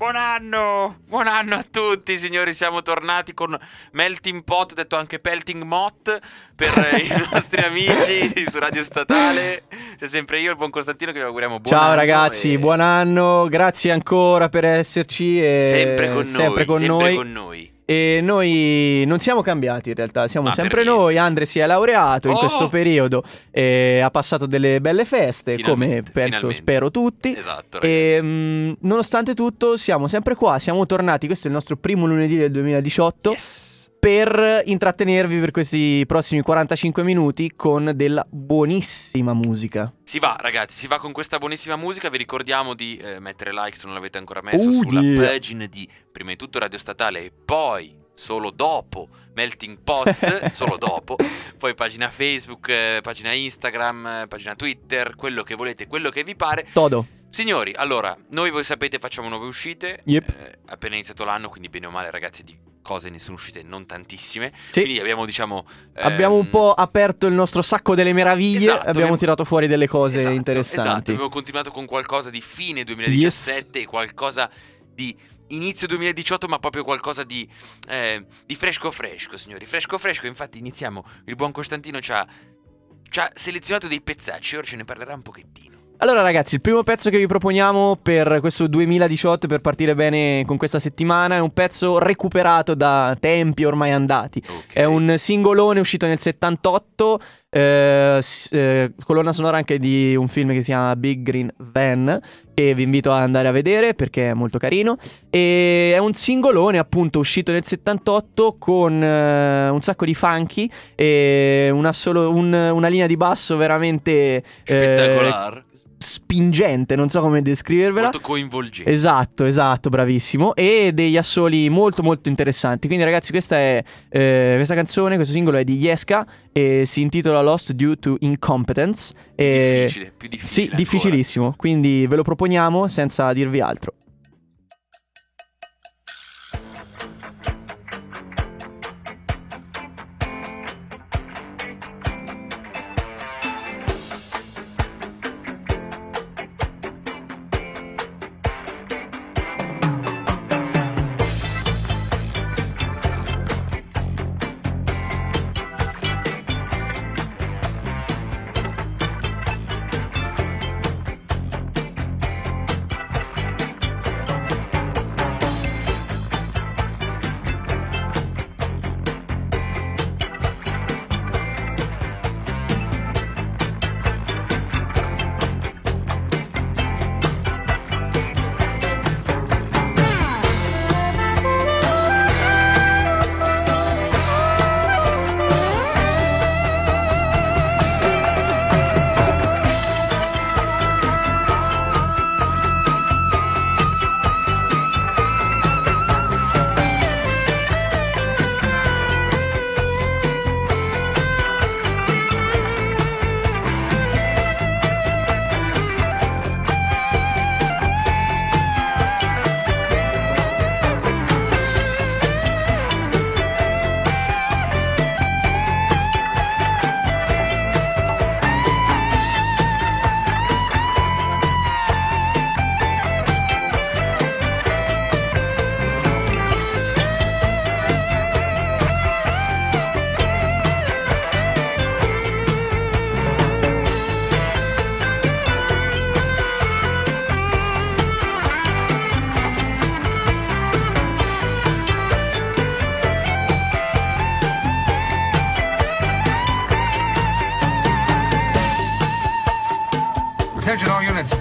Buon anno! Buon anno a tutti, signori. Siamo tornati con Melting Pot, detto anche Pelting Mot, per i nostri amici su Radio Statale. C'è sempre io, il buon Costantino, che vi auguriamo buon Ciao anno ragazzi, e- buon anno, grazie ancora per esserci. E Sempre con noi, sempre con sempre noi. con noi. E noi non siamo cambiati in realtà, siamo Ma sempre noi. Andre si è laureato in Oh! questo periodo, e ha passato delle belle feste, come Finalmente, penso finalmente. spero tutti. Esatto, E mh, nonostante tutto, siamo sempre qua, siamo tornati. Questo è il nostro primo lunedì del 2018 Yes! Per intrattenervi per questi prossimi 45 minuti con della buonissima musica. Si va, ragazzi, si va con questa buonissima musica. Vi ricordiamo di eh, mettere like se non l'avete ancora messo Oh, sulla yeah. pagina di prima di tutto Radio Statale e poi solo dopo Melting Pot, solo dopo, poi pagina Facebook, eh, pagina Instagram, eh, pagina Twitter, quello che volete, quello che vi pare. Todo. Signori, allora, noi voi sapete facciamo nuove uscite, Yep. eh, appena iniziato l'anno, quindi bene o male ragazzi di cose ne sono uscite non tantissime. Sì. Quindi abbiamo diciamo... Abbiamo un ehm, po' aperto il nostro sacco delle meraviglie Esatto, abbiamo abbiamo- tirato fuori delle cose Esatto, interessanti. Esatto, abbiamo continuato con qualcosa di fine 2017 e qualcosa di inizio 2018, ma proprio qualcosa di, eh, di fresco fresco, signori. Fresco fresco, infatti iniziamo. Il buon Costantino ci ha, ci ha selezionato dei pezzacci, ora ce ne parlerà un pochettino. Allora ragazzi, il primo pezzo che vi proponiamo per questo 2018, per partire bene con questa settimana, è un pezzo recuperato da tempi ormai andati. Ok. È un singolone uscito nel 78, eh, eh, colonna sonora anche di un film che si chiama Big Green Van, che vi invito ad andare a vedere perché è molto carino. E è un singolone appunto uscito nel 78 con eh, un sacco di funky e una, solo- un- una linea di basso veramente... eh, Spettacolare, spingente, non so come descrivervela. molto coinvolgente. Esatto, esatto, bravissimo. E degli assoli molto molto interessanti. Quindi ragazzi questa è eh, questa canzone, questo singolo è di Yesca e si intitola Lost Due to Incompetence. E... difficile, più difficile. Sì, ancora. difficilissimo. Quindi ve lo proponiamo senza dirvi altro.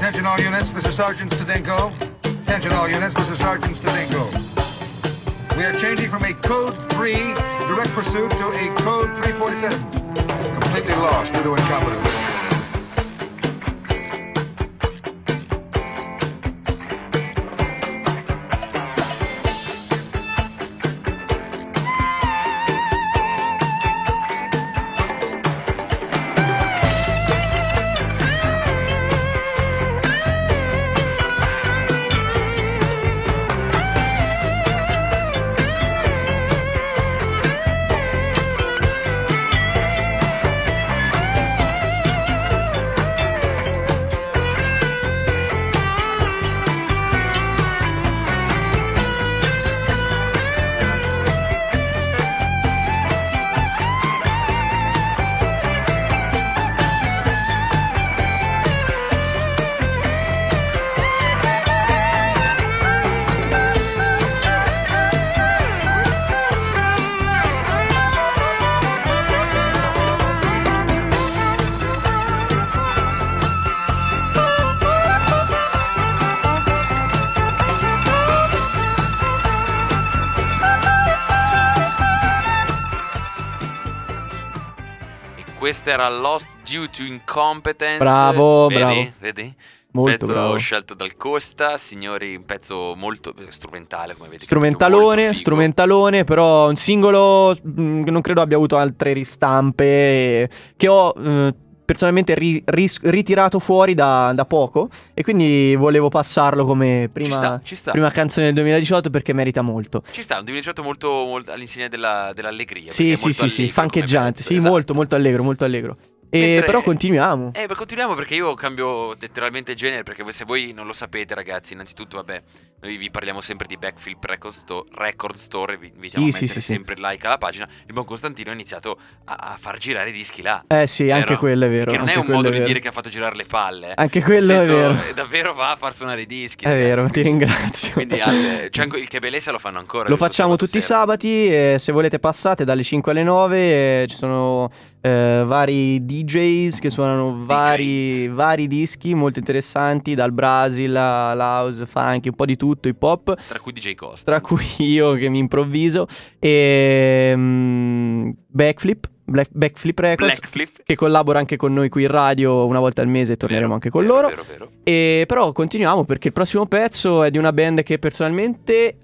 Attention all units, this is Sergeant Stadenko. Attention all units, this is Sergeant Stadenko. We are changing from a code 3 direct pursuit to a code 347. Completely lost due to incompetence. Questa era Lost Due to Incompetence. Bravo, vedi? bravo. Vedi? Molto pezzo bravo. scelto dal Costa, signori, un pezzo molto eh, strumentale, come vedete. Strumentalone, figo. strumentalone, però un singolo mh, che non credo abbia avuto altre ristampe eh, che ho eh, personalmente ri- ris- ritirato fuori da, da poco e quindi volevo passarlo come prima, Ci sta, ci sta. prima canzone del 2018 perché merita molto. Ci sta, un 2018 molto, molto all'insegna della- dell'allegria. Sì, sì, sì, sì, fancheggiante, sì, esatto. molto, molto allegro, molto allegro. Mentre- però continuiamo. Eh, continuiamo perché io cambio letteralmente genere perché se voi non lo sapete ragazzi, innanzitutto vabbè, noi vi parliamo sempre di Backflip Record, Sto- Record Store, vi invitiamo Sì, a sì, mettere sì, sì. sempre like alla pagina. Il buon Costantino ha iniziato a, a far girare i dischi là. Eh sì, anche Vero? quello è vero. Che non è anche un modo di vero. dire che ha fatto girare le palle. eh. Anche quello Nel è senso, vero. eh, Davvero va a far suonare i dischi. È vero, ragazzi, ti quindi- ringrazio. Quindi al, anche il Kebelese lo fanno ancora. Lo facciamo tutti i sabati e se volete passate dalle 5 alle 9 eh, ci sono eh, vari DJs che suonano vari, vari dischi molto interessanti dal Brasil all'house, funky, un po' di tutto, hip hop, Tra cui DJ Costa. tra cui io che mi improvviso e mm, Backflip, Black- Backflip Records Blackflip. che collabora anche con noi qui in radio una volta al mese e torneremo Vero, anche con vero, loro. Vero. E però continuiamo perché il prossimo pezzo è di una band che personalmente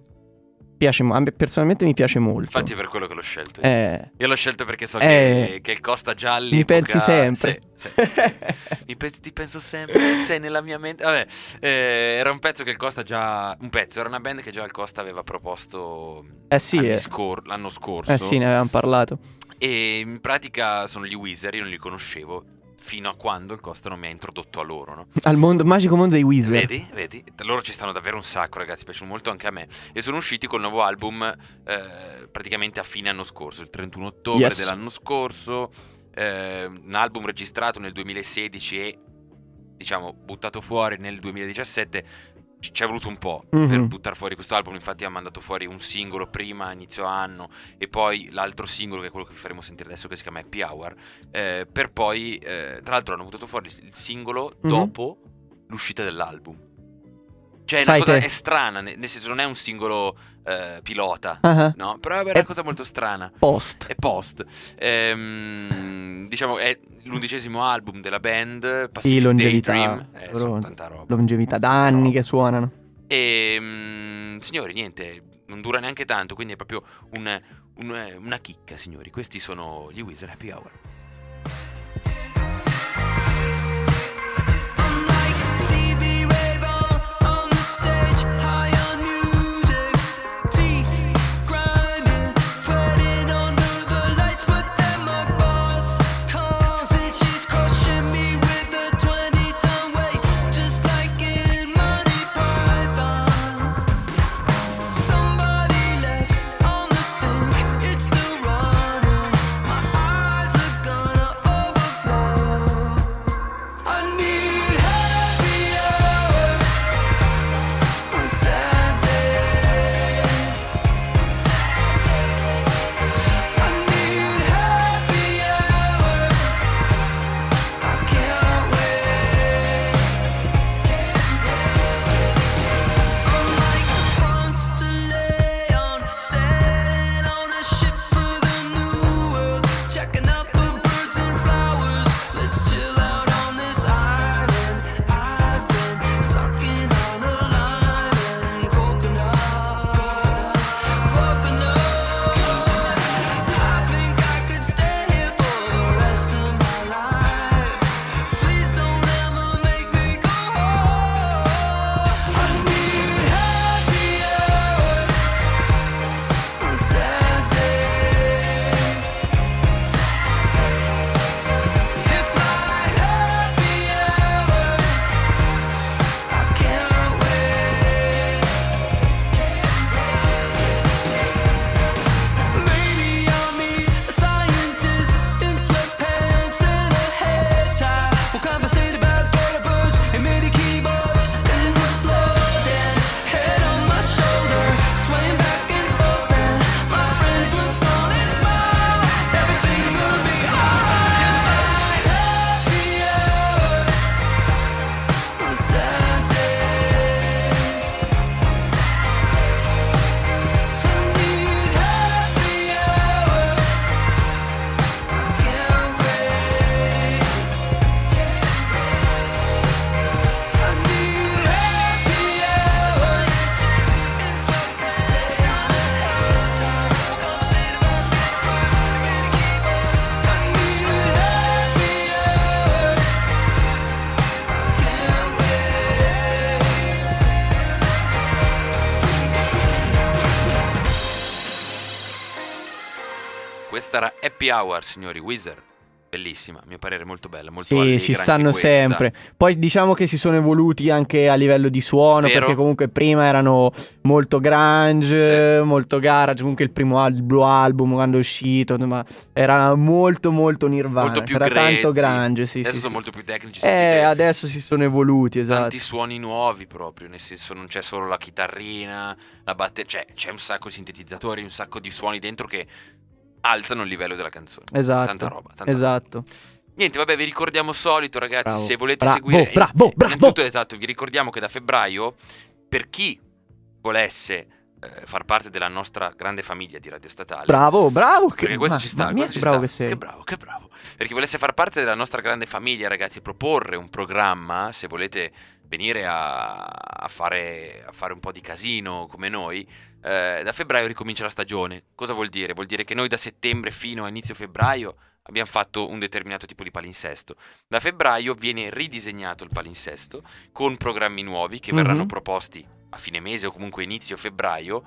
piace, a me personalmente mi piace molto. Infatti è per quello che l'ho scelto. io. Eh, Io l'ho scelto perché so Eh. che, che il Costa Gialli. Mi pensi sempre. Sì, sì, sì. Mi pensi- ti penso sempre, sei nella mia mente. Vabbè, eh, era un pezzo che il Costa già. Un pezzo, era una band che già il Costa aveva proposto eh sì, eh. scor- l'anno scorso. Eh sì, ne avevamo parlato. E in pratica sono gli Wizard, io non li conoscevo. Fino a quando il Costa non mi ha introdotto a loro, no? Al mondo, magico mondo dei Wizard. Vedi, vedi, loro ci stanno davvero un sacco, ragazzi. Piacciono molto anche a me. E sono usciti col nuovo album eh, praticamente a fine anno scorso, il 31 ottobre Yes. dell'anno scorso. eh, un album registrato nel 2016 e diciamo buttato fuori nel 2017. Ci è voluto un po' per Mhm. buttare fuori questo album. Infatti, ha mandato fuori un singolo prima, inizio anno, e poi l'altro singolo, che è quello che vi faremo sentire adesso, che si chiama Happy Hour. eh, per poi, eh, tra l'altro, hanno buttato fuori il singolo Mhm. dopo l'uscita dell'album. Cioè, è Sai una cosa te. è strana, ne- nel senso, non è un singolo eh, pilota, ah. no? Però è una cosa molto strana. Post. È post. Ehm, diciamo, è l'undicesimo album della band. Pacific longevità, Daydream. Eh, tanta roba. Longevità da anni che suonano. E mm, signori, niente, non dura neanche tanto, quindi è proprio un- un- una chicca, signori. Questi sono gli Wizard Happy Hour. Happy Hour, signori, Wizard. Bellissima, a mio parere molto bella, molto Sì, ci stanno sempre. Poi diciamo che si sono evoluti anche a livello di suono, Vero. perché comunque prima erano molto grunge, molto garage, comunque il primo al- Blue Album quando è uscito, ma era molto molto Nirvana, Molto più era tanto grezzi. grunge, sì, Adesso sì, sono sì. molto più tecnici, Eh, adesso si sono evoluti, esatto. tanti suoni nuovi proprio, nel senso non c'è solo la chitarrina, la batteria, cioè c'è un sacco di sintetizzatori, un sacco di suoni dentro che alzano il livello della canzone. Esatto. Tanta roba, tanta Esatto. Niente, vabbè, vi ricordiamo solito, ragazzi. Bravo, Se volete bravo, seguire. bravo, bravo. Innanzitutto, esatto, vi ricordiamo che da febbraio, per chi volesse eh, far parte della nostra grande famiglia di Radio Statale. Bravo, bravo. Che, Perché questo ma- ci sta, questo che ci bravo sta. che sei. Che bravo, che bravo. Per chi volesse far parte della nostra grande famiglia, ragazzi, proporre un programma, se volete venire a, a fare, a fare un po' di casino come noi, eh, da febbraio ricomincia la stagione. Cosa vuol dire? Vuol dire che noi da settembre fino a inizio febbraio abbiamo fatto un determinato tipo di palinsesto. Da febbraio viene ridisegnato il palinsesto con programmi nuovi che verranno Mhm. proposti a fine mese o comunque inizio febbraio.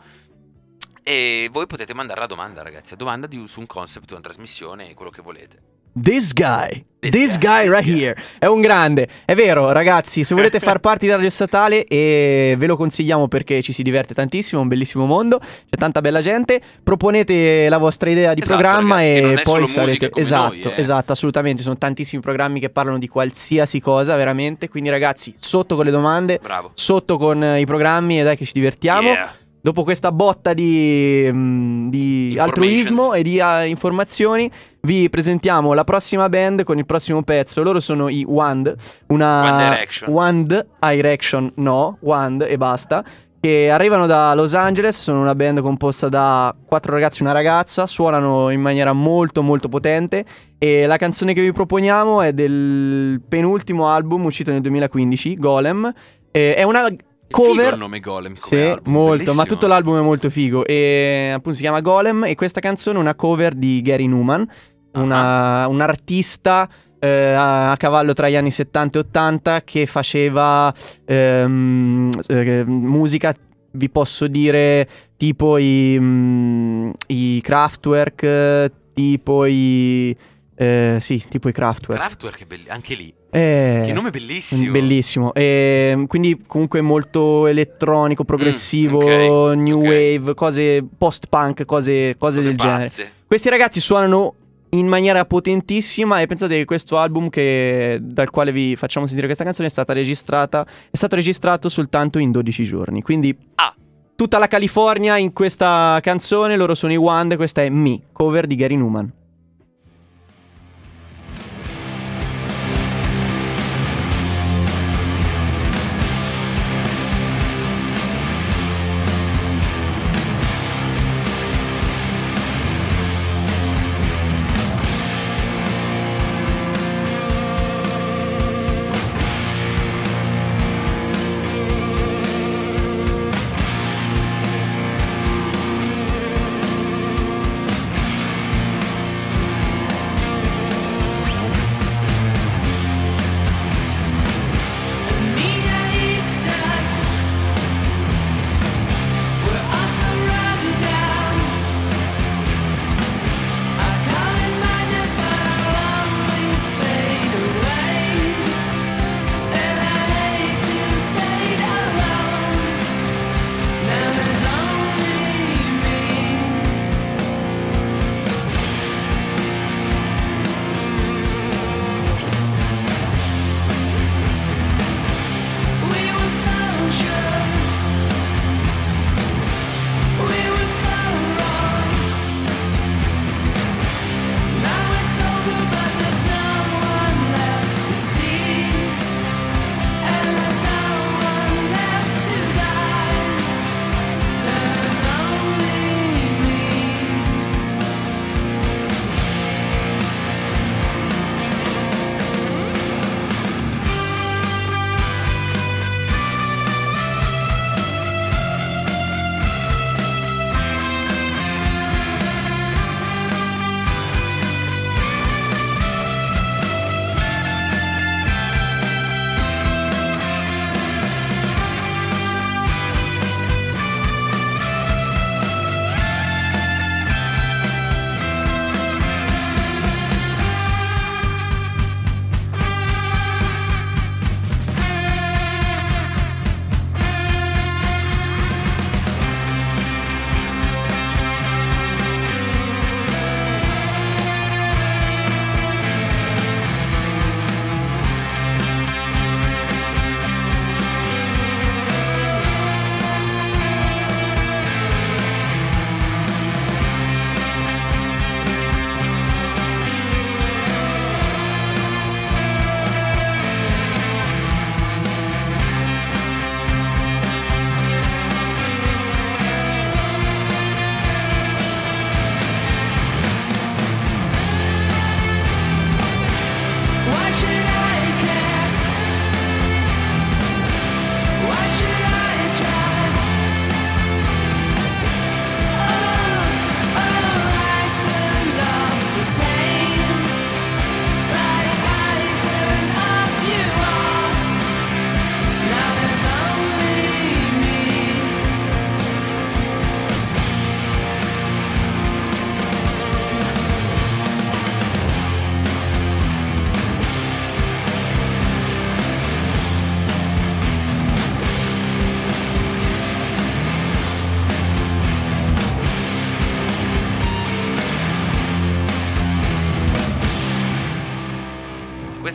E voi potete mandare la domanda, ragazzi. La domanda di, su un concept, una trasmissione, quello che volete. This guy, This this, guy, guy, this right guy. here, è un grande. È vero, ragazzi, se volete far parte di Radio Statale, e ve lo consigliamo perché ci si diverte tantissimo, è un bellissimo mondo, c'è tanta bella gente. Proponete la vostra idea di Esatto, programma ragazzi, e poi sarete esatto, noi, eh. esatto, assolutamente, sono tantissimi programmi che parlano di qualsiasi cosa, veramente. Quindi ragazzi, sotto con le domande, Bravo. sotto con i programmi e dai che ci divertiamo. Yeah. Dopo questa botta di, mm, di altruismo e di ah, informazioni, vi presentiamo la prossima band con il prossimo pezzo. Loro sono i Wand, una One Direction. Wand Direction, no, Wand e basta. Che arrivano da Los Angeles, sono una band composta da quattro ragazzi e una ragazza, suonano in maniera molto molto potente e la canzone che vi proponiamo è del penultimo album uscito nel 2015, Golem. Eh, è una Figo cover il nome Golem come sì, album, molto, bellissimo. ma tutto l'album è molto figo e appunto si chiama Golem e questa canzone è una cover di Gary Newman, una- un artista eh, a, a cavallo tra gli anni 70 e 80 che faceva ehm, eh, musica, vi posso dire, tipo i, mm, i Kraftwerk, tipo i... eh, sì, tipo i Kraftwerk. Kraftwerk è belli- anche lì. Eh, Che nome bellissimo. Bellissimo. E, quindi comunque molto elettronico, progressivo, Mm, ok, new ok. wave, cose post-punk, cose, cose Cose del genere. pazze. Questi ragazzi suonano in maniera potentissima e pensate che questo album che- dal quale vi facciamo sentire questa canzone è stata registrata è stato registrato soltanto in 12 giorni. Quindi Ah. tutta la California in questa canzone, loro sono i Wand, questa è Me, cover di Gary Newman.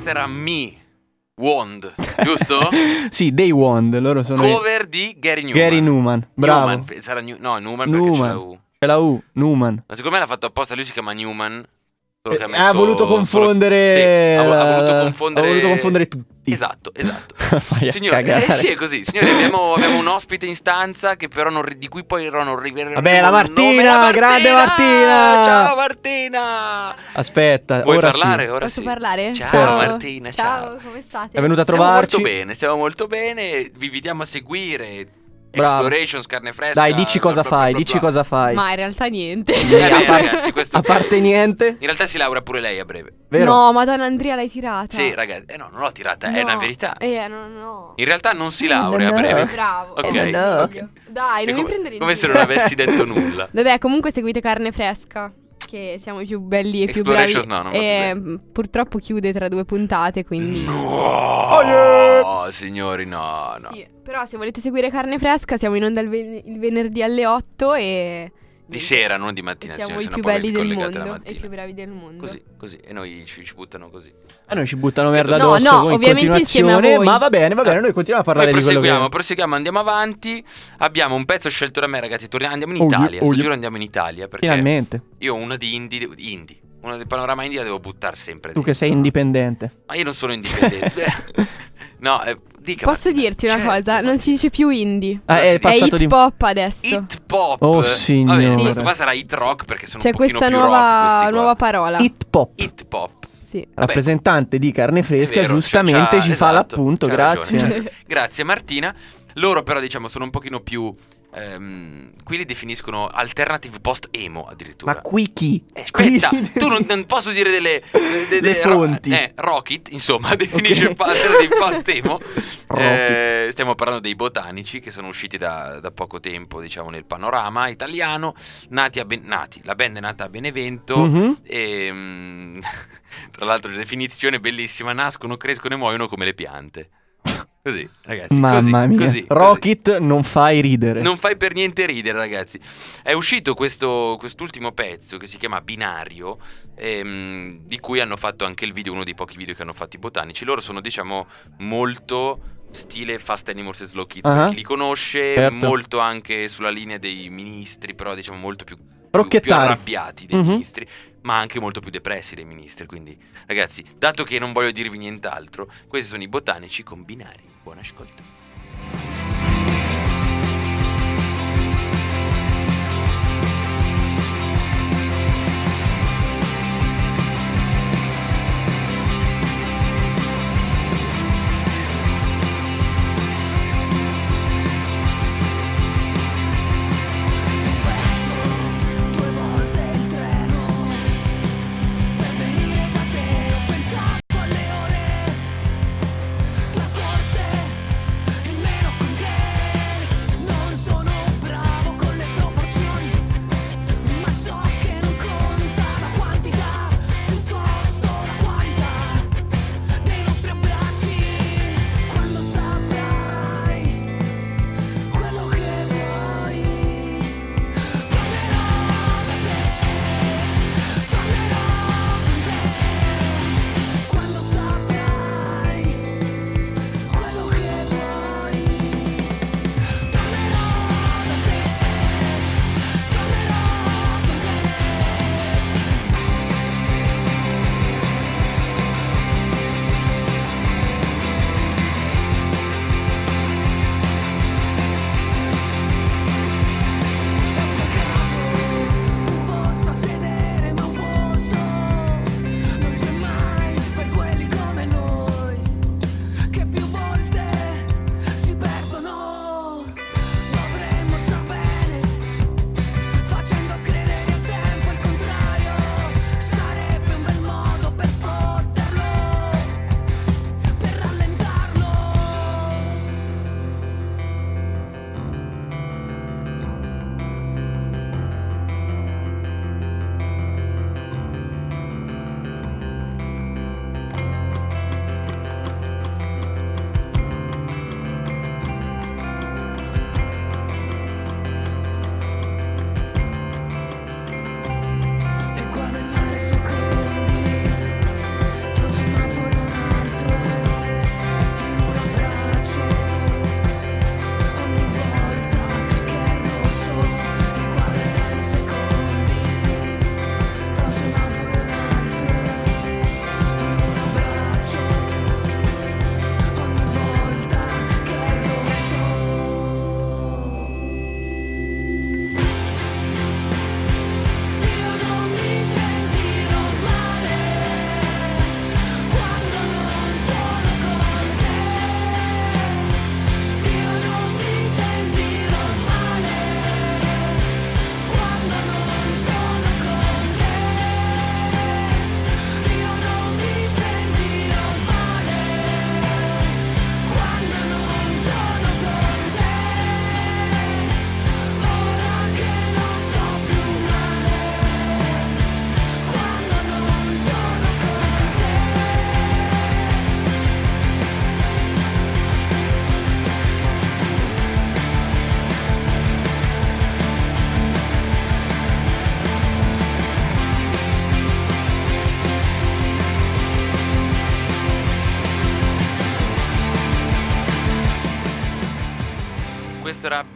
Questa era Me Wand, giusto? sì, Day Wand, loro sono i- Cover di Gary Newman. Gary Newman, bravo. Newman, sarà New- no, Newman perché c'è Newman. la U. C'è la U, Newman. Ma secondo me l'ha fatto apposta, lui si chiama Newman. Solo che Eh, ha, messo ha voluto solo- confondere. Sì, ha, vo- ha voluto confondere. ha voluto confondere tutti. Esatto, esatto. Cagare. eh, sì, è così. Signori, abbiamo, abbiamo un ospite in stanza che però non di cui poi non riveleremo Vabbè, la Martina, nome. La grande Martina! Ciao Martina! Aspetta, Vuoi ora parlare? sì. Ora Posso sì. parlare? Ciao Certo. Martina, ciao. come state? È venuta a Stiamo trovarci. molto bene, stiamo molto bene. Vi invitiamo a seguire Bravo. Explorations, carne fresca. Dai, dici cosa bla, bla, bla, fai, bla, dici bla. cosa fai. Ma in realtà niente. Eh beh, a, ragazzi, questo a parte niente, In realtà si laurea pure lei a breve. vero? No, madonna Andrea l'hai tirata. Sì, ragazzi. Eh no, non l'ho tirata, è No. una verità. Eh, no, no. In realtà non si laurea a no. breve. Bravo. Ok. Eh, No. Dai, È non mi come, prendere in come se non avessi detto nulla. Vabbè, comunque seguite carne fresca. Che siamo i più belli e più bravi. No, e purtroppo chiude tra due puntate, quindi. No, signori, no, no. Sì, però se volete seguire carne fresca, siamo in onda il, ven- il venerdì alle 8 e. Di sera, non di mattina, Siamo signori, i più belli del mondo. E i più bravi del mondo. Così, così. E noi ci, ci buttano così. A noi ci buttano merda No, addosso no, in ovviamente insieme a continuazione. voi. Ma va bene, va bene, noi continuiamo a parlare Poi di quello proseguiamo, che... proseguiamo, andiamo avanti. Abbiamo un pezzo scelto da me, ragazzi. Torniamo, andiamo in Oh, Italia. oh, Sto yeah. giro andiamo in Italia. Perché Finalmente, io una di indie, indie. Una del panorama indie la devo buttare sempre. tu che dentro. sei indipendente. Ma io non sono indipendente. no, eh, dica Posso Martina. dirti una Certo, cosa? Non si Martina. dice più indie. Ah, è È passato hip di... hop adesso. Hit pop. Oh, Vabbè, signore. questo qua sarà hit rock perché sono C'è un questa nuova, nuova parola. Hit pop. Hit pop. Sì. Rappresentante di carne fresca, vero, giustamente c'ha- ci fa esatto, l'appunto, c'ha grazie. ragione, c'ha- Grazie Martina. Loro però diciamo sono un pochino più... ehm, qui li definiscono alternative post emo addirittura. Ma qui chi? Eh, aspetta, tu non, non posso dire delle, de- de- Le ro- fonti. eh, Rocket, insomma, definisce padre dei post emo. Eh, stiamo parlando dei botanici che sono usciti da, da poco tempo, diciamo, nel panorama italiano. Nati a Ben- nati, la band è nata a Benevento. Mhm. E, mm, tra l'altro, la definizione bellissima: nascono, crescono e muoiono come le piante. Così, ragazzi. Mamma così, mia. così, così. Rocket non fai ridere. Non fai per niente ridere, ragazzi. È uscito questo, quest'ultimo pezzo che si chiama Binario, ehm, di cui hanno fatto anche il video, uno dei pochi video che hanno fatto i botanici. Loro sono, diciamo, molto stile Fast Animals e Slow Kids, Ah, per chi li conosce, certo. molto anche sulla linea dei ministri, però diciamo molto più, più, arrabbiati dei Mhm. ministri, ma anche molto più depressi dei ministri. Quindi, ragazzi, dato che non voglio dirvi nient'altro, questi sono i botanici con Binari. Buon ascolto.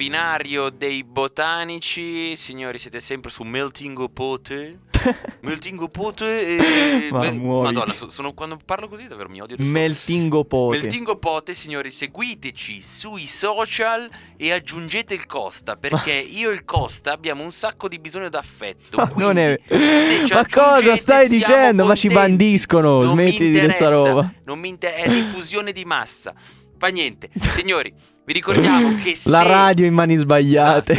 Binario dei Botanici. Signori, siete sempre su Melting Pote. Melting Pote e... Ma Mel-. Madonna, so- sono- quando parlo così davvero mi odio. Meltingo Pote. Meltingo Pote, signori, seguiteci sui social e aggiungete il Costa perché io e il Costa abbiamo un sacco di bisogno d'affetto. Ma non è- Ma cosa stai dicendo? Ma ci bandiscono, Non smetti di dire sta interessa, roba. Non mi inter- è diffusione di massa. Fa niente. Signori, vi ricordiamo che se La radio in mani sbagliate.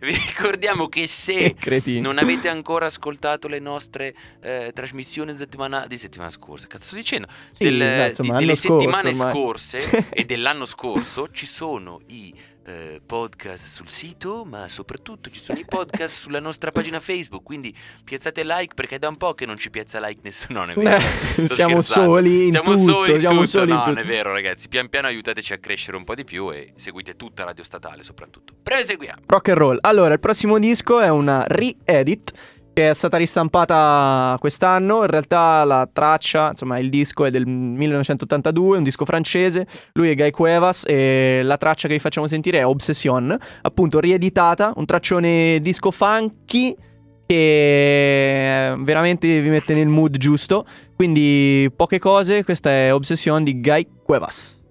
vi ricordiamo che se non avete ancora ascoltato le nostre eh, trasmissioni di settimana, di settimana scorsa, cazzo sto dicendo? Sì, Del- beh, insomma, di- delle scorso settimane ormai. scorse e dell'anno scorso ci sono i eh, podcast sul sito, ma soprattutto ci sono i podcast sulla nostra pagina Facebook. Quindi piazzate like perché è da un po' che non ci piazza like nessuno. Non è vero. Sto siamo scherzando. soli in siamo tutto, Soli in siamo tutto. soli in no, tutto. non è vero, ragazzi. Pian piano aiutateci a crescere un po' di più e seguite tutta Radio Statale, soprattutto. Proseguiamo. Rock and roll. Allora, il prossimo disco è una re-edit che è stata ristampata quest'anno. In realtà la traccia, insomma, il disco è del 1982, è un disco francese. Lui è Guy Cuevas e la traccia che vi facciamo sentire è Obsession, appunto rieditata, un traccione disco funky che veramente vi mette nel mood giusto. Quindi poche cose, questa è Obsession di Guy Cuevas.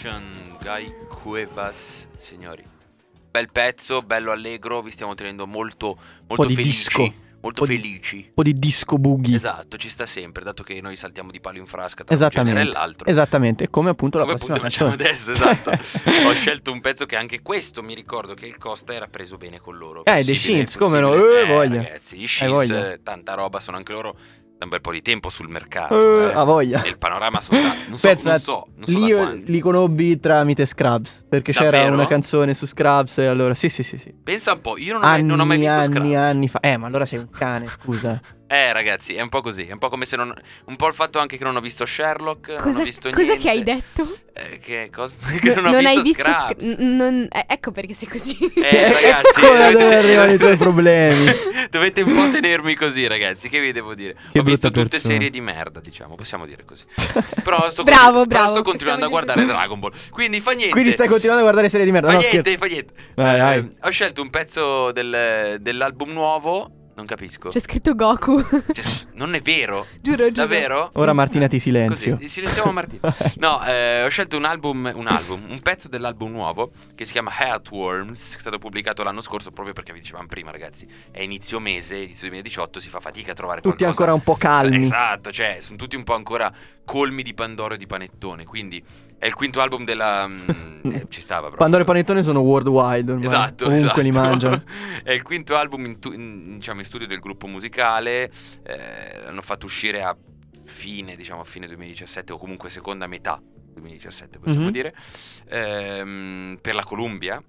Sebastian Guy Cuevas, signori. Bel pezzo, bello allegro, vi stiamo tenendo molto, molto felici. disco. Molto felici. Un po' di disco boogie. Esatto, ci sta sempre, dato che noi saltiamo di palo in frasca tra un genere e l'altro. Esattamente, come appunto la Come prossima appunto facciamo adesso, esatto. Ho scelto un pezzo che anche questo mi ricordo che il Costa era preso bene con loro. Eh, The Shins, come no? possibile. Eh, voglia. Ragazzi, i Hai Shins, eh, tanta roba, sono anche loro da un bel po' di tempo sul mercato. Eh, eh. ha voglia. Nel panorama sono da, non so, Pensa, non so, non so lì io quanti. li conobbi tramite Scrubs, perché c'era Davvero? una canzone su Scrubs e allora sì sì sì sì. Pensa un po', io non ho, mai, Anni, non ho mai visto anni, Scrubs. anni fa. Eh, ma allora sei un cane, scusa. Eh, ragazzi, è un po' così. È un po' come se non. Un po' il fatto anche che non ho visto Sherlock. non ho Cosa, visto cosa niente. che hai detto? Eh, che cosa? che non ho non visto hai visto Scrubs. Sc- non- eh, ecco perché sei così. Eh, ragazzi, ecco da dovete- dove arrivano i tuoi problemi. Dovete un po' tenermi così, ragazzi. Che vi devo dire? Che Ho visto tutte persona. serie di merda, diciamo. Possiamo dire così. Però sto, Bravo, però bravo, sto continuando a guardare Dragon Ball. Quindi fa niente. Quindi stai continuando a guardare serie di merda. Fa No, niente, scherzo. fa niente. Vai, Eh, vai. ho scelto un pezzo del- dell'album nuovo. Non capisco. C'è scritto Goku. Cioè, non è vero. giuro, giuro. Davvero? Ora Martina ti silenzio. Così, silenziamo Martina. No, eh, ho scelto un album, un album, un pezzo dell'album nuovo che si chiama Heartworms, che è stato pubblicato l'anno scorso proprio perché vi dicevamo prima, ragazzi, è inizio mese, inizio 2018, si fa fatica a trovare Tutti qualcosa. ancora un po' calmi. Esatto, cioè, sono tutti un po' ancora colmi di Pandoro e di Panettone, quindi è il quinto album della... mm, eh, ci stava proprio. Pandoro e Panettone sono worldwide ormai. Esatto, Ovunque esatto. li mangiano. è il quinto album in, tu- in- diciamo, in studio del gruppo musicale. eh, l'hanno fatto uscire a fine, diciamo, a fine 2017 o comunque seconda metà 2017, possiamo Mhm. dire, ehm, per la Columbia.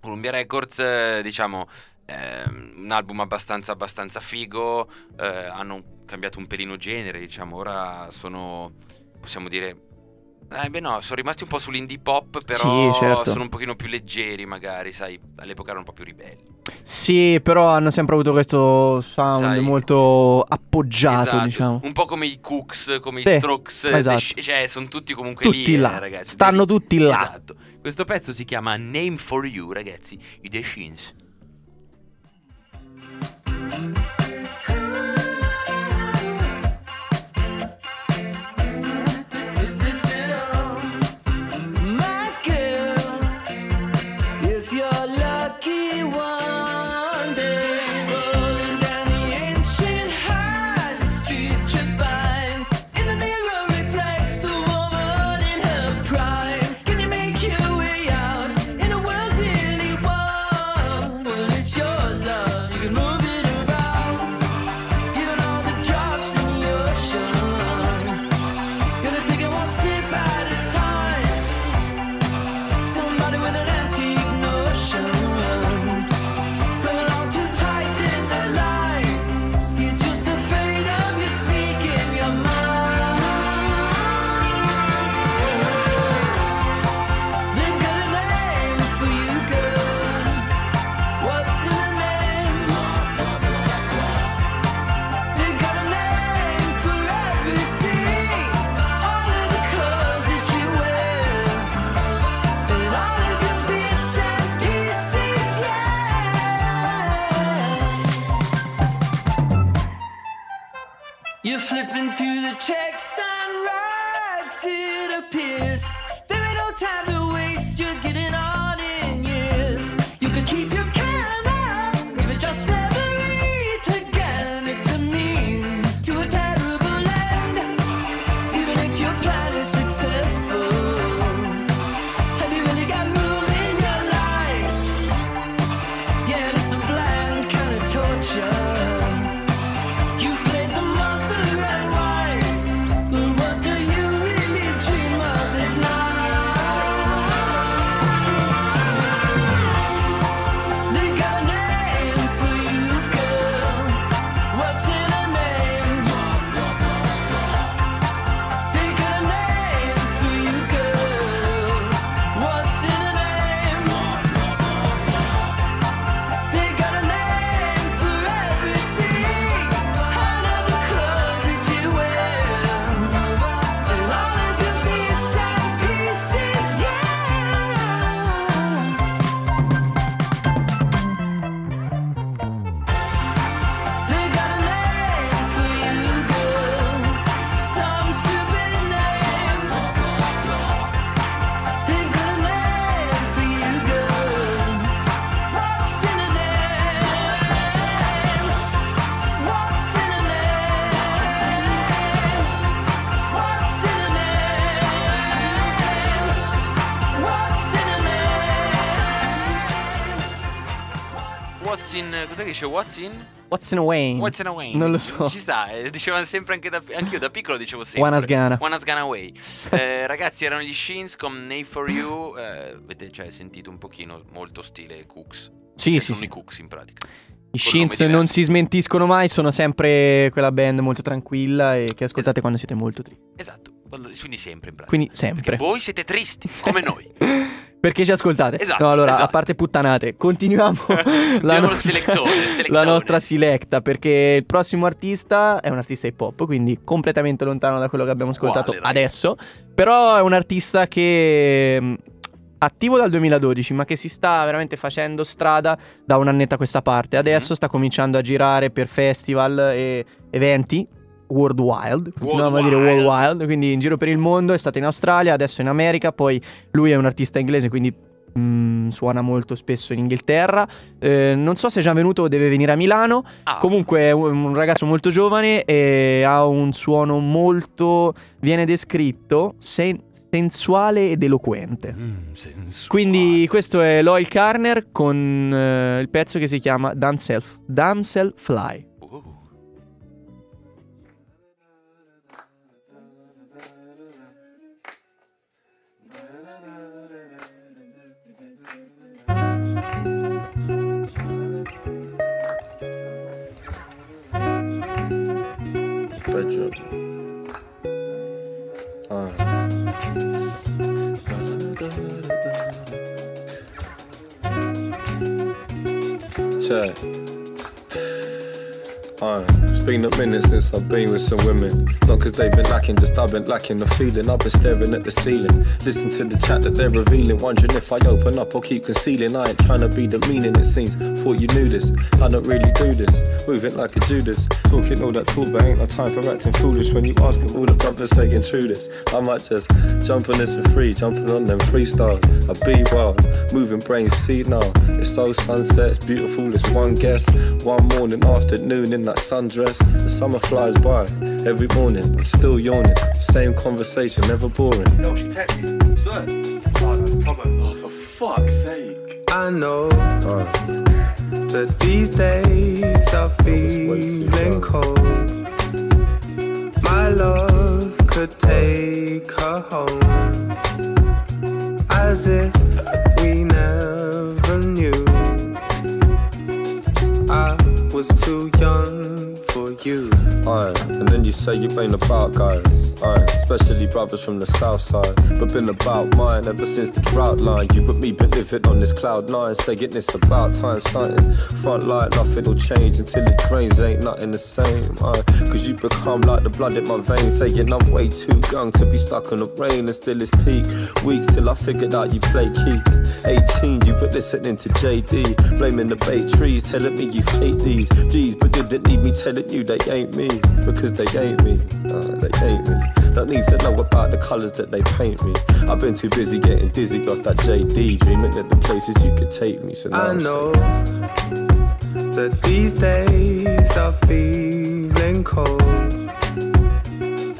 Columbia Records, eh, diciamo, ehm, un album abbastanza, abbastanza figo. eh, hanno cambiato un pelino genere, diciamo, ora sono, possiamo dire... Eh beh no, sono rimasti un po' sull'indie pop, però Sì, certo. sono un pochino più leggeri magari, sai, all'epoca erano un po' più ribelli. Sì, però hanno sempre avuto questo sound Sai. molto appoggiato, Esatto, diciamo. Un po' come i Cooks, come Sì, i Strokes, esatto. Sh- cioè sono tutti comunque Tutti lì, là, eh, ragazzi. stanno Dei- tutti là. Esatto. Questo pezzo si chiama Name for You, ragazzi, i The Shins. Cos'è che dice? What's in? What's in a Wayne? What's in a way? Non lo so. Ci sta, eh, dicevano sempre anche da. Anch'io da piccolo dicevo sempre. Wanna's Gonna. Wanna's Gonna Way. Eh, ragazzi, erano gli Shins con Nay for You. eh, avete cioè, sentito un pochino molto stile Cooks. Sì, Che sì, sono sì. i Cooks in pratica. I Shins non si smentiscono mai, sono sempre quella band molto tranquilla e che ascoltate quando siete molto tristi. Esatto, quindi sempre in pratica. Quindi Perché sempre. voi siete tristi, come noi. Perché ci ascoltate? Esatto, no, allora, a esatto. parte puttanate, continuiamo la, il selettone, il la selectone. nostra selecta. Perché il prossimo artista è un artista hip hop, quindi completamente lontano da quello che abbiamo ascoltato Quale, adesso. Però è un artista che. Attivo dal 2012, ma che si sta veramente facendo strada da un annetto a questa parte. Adesso Mhm. sta cominciando a girare per festival e eventi. World Wild, continuiamo a dire. World Wild, quindi in giro per il mondo, è stato in Australia, adesso in America, poi lui è un artista inglese, quindi mm, suona molto spesso in Inghilterra. Eh, non so se è già venuto o deve venire a Milano. Ah, Comunque è un, un ragazzo molto giovane e ha un suono molto, viene descritto, sen- sensuale ed eloquente. mm, sensuale. Quindi questo è Loyal Carner con eh, il pezzo che si chiama Damsel, Damsel Fly. Uh. bedroom. Uh. It's been a minute since I've been with some women. Not cause they've been lacking, just I've been lacking the feeling. I've been staring at the ceiling. Listen to the chat that they're revealing. Wondering if I open up or keep concealing. I ain't trying to be the meaning, it seems. Thought you knew this. I don't really do this. Moving like a Judas. Talking all that talk, but ain't no time for acting foolish. When you ask all the brothers saying true this. I might just jump on this for free. Jumping on them freestyles. I be wild. Moving brains, see now. It's so sunset, it's beautiful. It's one guest. One morning, afternoon in that sundress. The summer flies by. Every morning, I'm still yawning. Same conversation, never boring. No, she texted me. Swear. Oh, that's Tomo. Oh, for fuck's sake. I know uh. That these days are feeling cold. My love could take her home as if we never knew. I was too young for you. Aye, and then you say you ain't about guys. Aye, especially brothers from the south side. But been about mine ever since the drought line. You put me living on this cloud nine, saying it's about time starting. Front light, nothing'll change until it drains, ain't nothing the same. Aye, cause you become like the blood in my veins, saying I'm way too young to be stuck in the rain and still it's peak. Weeks till I figured out you play keys. 18, you were listening to JD, blaming the bait trees, telling me you hate these. G's, but didn't need me telling you they ain't me, because they ain't me. Uh, they ain't me. Don't need to know about the colours that they paint me. I've been too busy getting dizzy off that JD, dreaming of the places you could take me. So I I'm know that these days are feeling cold.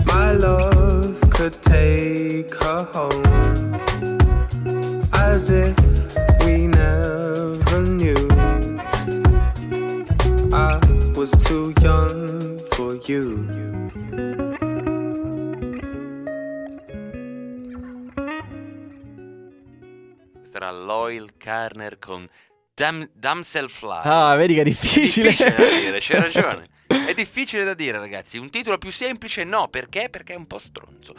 My love could take her home as if was too young for you. Questo era Loyal Carner con Dam- Damsel Fly. Ah, vedi che è difficile. È difficile da dire, c'hai ragione. È difficile da dire, ragazzi. Un titolo più semplice, no, perché? Perché è un po' stronzo.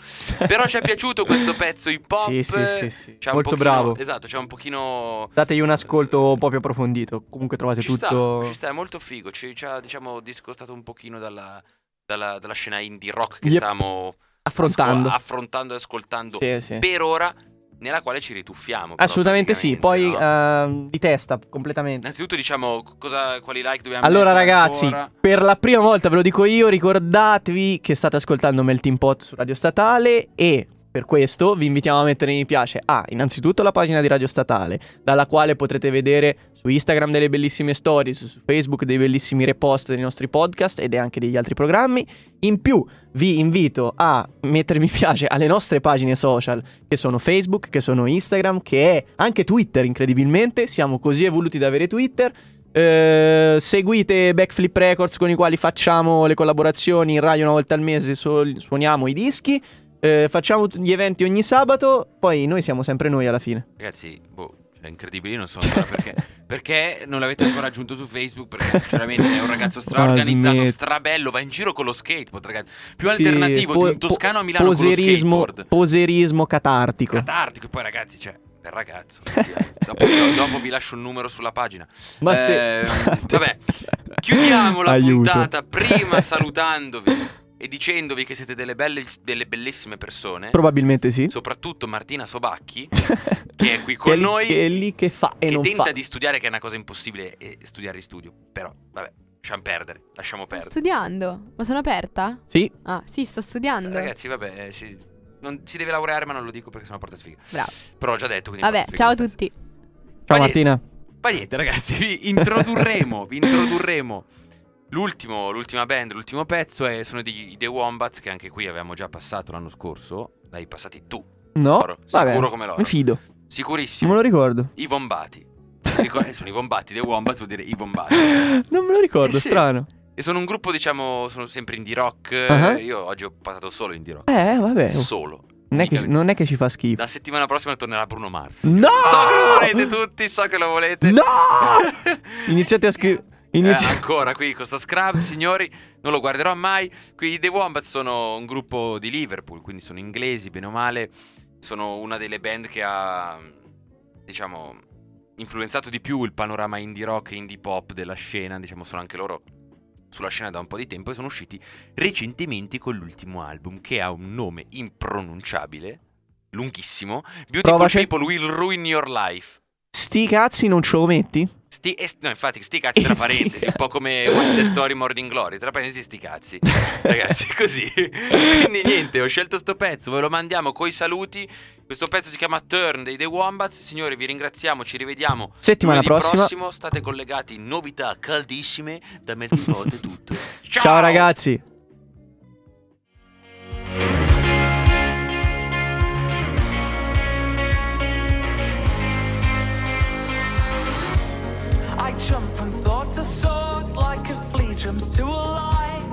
Però ci è piaciuto questo pezzo hip hop. Sì, sì, sì, sì. Molto pochino- bravo. Esatto, c'è un pochino. Dategli un ascolto un po' più approfondito. Comunque trovate Ci tutto. sta, ci sta, è molto figo. Ci, ci ha, diciamo, discostato un pochino dalla, dalla- dalla scena indie rock che Yep. stavamo Affrontando. asco- affrontando e ascoltando Sì, sì. per ora, nella quale ci rituffiamo. però, Assolutamente sì. Poi no? ehm, di testa completamente. Innanzitutto diciamo cosa, quali like dobbiamo Allora ragazzi, ancora. per la prima volta ve lo dico io, ricordatevi che state ascoltando Melting Pot su Radio Statale e per questo vi invitiamo a mettere mi piace a innanzitutto la pagina di Radio Statale, dalla quale potrete vedere su Instagram delle bellissime stories, su Facebook dei bellissimi repost dei nostri podcast ed anche degli altri programmi. In più vi invito a mettere mi piace alle nostre pagine social che sono Facebook, che sono Instagram, che è anche Twitter incredibilmente, siamo così evoluti da avere Twitter. Eh, seguite Backflip Records con i quali facciamo le collaborazioni in radio una volta al mese, su- suoniamo i dischi. Eh, facciamo gli eventi ogni sabato, poi noi siamo sempre noi alla fine. Ragazzi, boh, cioè, incredibili, non so ancora perché. Perché non l'avete ancora aggiunto su Facebook? Perché sinceramente è un ragazzo straorganizzato, smetti. strabello, va in giro con lo skateboard, ragazzi. Più Sì, alternativo po- di un toscano a Milano poserismo, con lo skateboard. poserismo catartico. Catartico, e poi ragazzi, cioè, bel ragazzo. effettivamente. dopo, do- dopo vi lascio il numero sulla pagina. Ma. Eh, vabbè, chiudiamo la Aiuto. puntata prima salutandovi e dicendovi che siete delle, belle, delle bellissime persone. Probabilmente sì. Soprattutto Martina Sobacchi, che è qui Che con lì- noi. che è lì che fa e che non tenta fa. di studiare, che è una cosa impossibile, e studiare in studio. Però, vabbè, lasciamo perdere. Lasciamo Sto perdere. studiando. Ma sono aperta? Sì. Ah, sì, sto studiando. Ragazzi, vabbè, eh, si, non- si deve laureare, ma non lo dico perché sono porta sfiga. Bravo. Però ho già detto. quindi Vabbè, ciao a tutti. Ciao Ma Martina. Ma niente, ragazzi, vi introdurremo, vi introdurremo. L'ultimo, l'ultima band, l'ultimo pezzo è, sono di The Wombats, che anche qui avevamo già passato l'anno scorso. L'hai passati tu. No? Loro, Vabbè, sicuro come loro. Mi fido. Sicurissimo. Non me lo ricordo. I Vombati. Ricordo- eh, sono i Vombati, The Wombats vuol dire i Vombati. Non me lo ricordo, Eh sì. strano. E sono un gruppo, diciamo, sono sempre indie rock. Ah. Io oggi ho passato solo indie rock. Eh, vabbè. Solo. Non è, che, non è che ci fa schifo. La settimana prossima tornerà Bruno Mars. No! So che lo volete tutti, so che lo volete. No! Iniziate a scrivere. Eh, ancora qui con sto Scrubs, signori, non lo guarderò mai. Qui i The Wombats sono un gruppo di Liverpool, quindi sono inglesi, bene o male. Sono una delle band che ha, diciamo, influenzato di più il panorama indie rock e indie pop della scena. Diciamo, sono anche loro sulla scena da un po' di tempo e sono usciti recentemente con l'ultimo album che ha un nome impronunciabile, lunghissimo. Beautiful Provaci. People Will Ruin Your Life. Sti cazzi non ce lo metti? Sti, e- no, infatti, sti cazzi tra parentesi, un po' come What's the Story Morning Glory, tra parentesi sti cazzi. Ragazzi, così. Quindi niente, ho scelto sto pezzo, ve lo mandiamo coi saluti. Questo pezzo si chiama Turn dei The Wombats. Signori, vi ringraziamo, ci rivediamo Settimana prossima. prossimo. State collegati, novità caldissime da Melting Pot e tutto. Ciao, Ciao ragazzi. Jump from thought to thought like a flea jumps to a lie.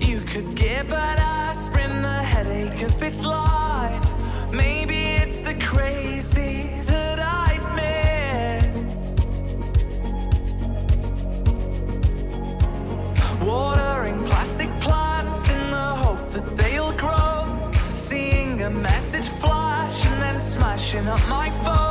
You could give an aspirin the headache of its life. Maybe it's the crazy that I'd miss. Watering plastic plants in the hope that they'll grow. Seeing a message flash and then smashing up my phone.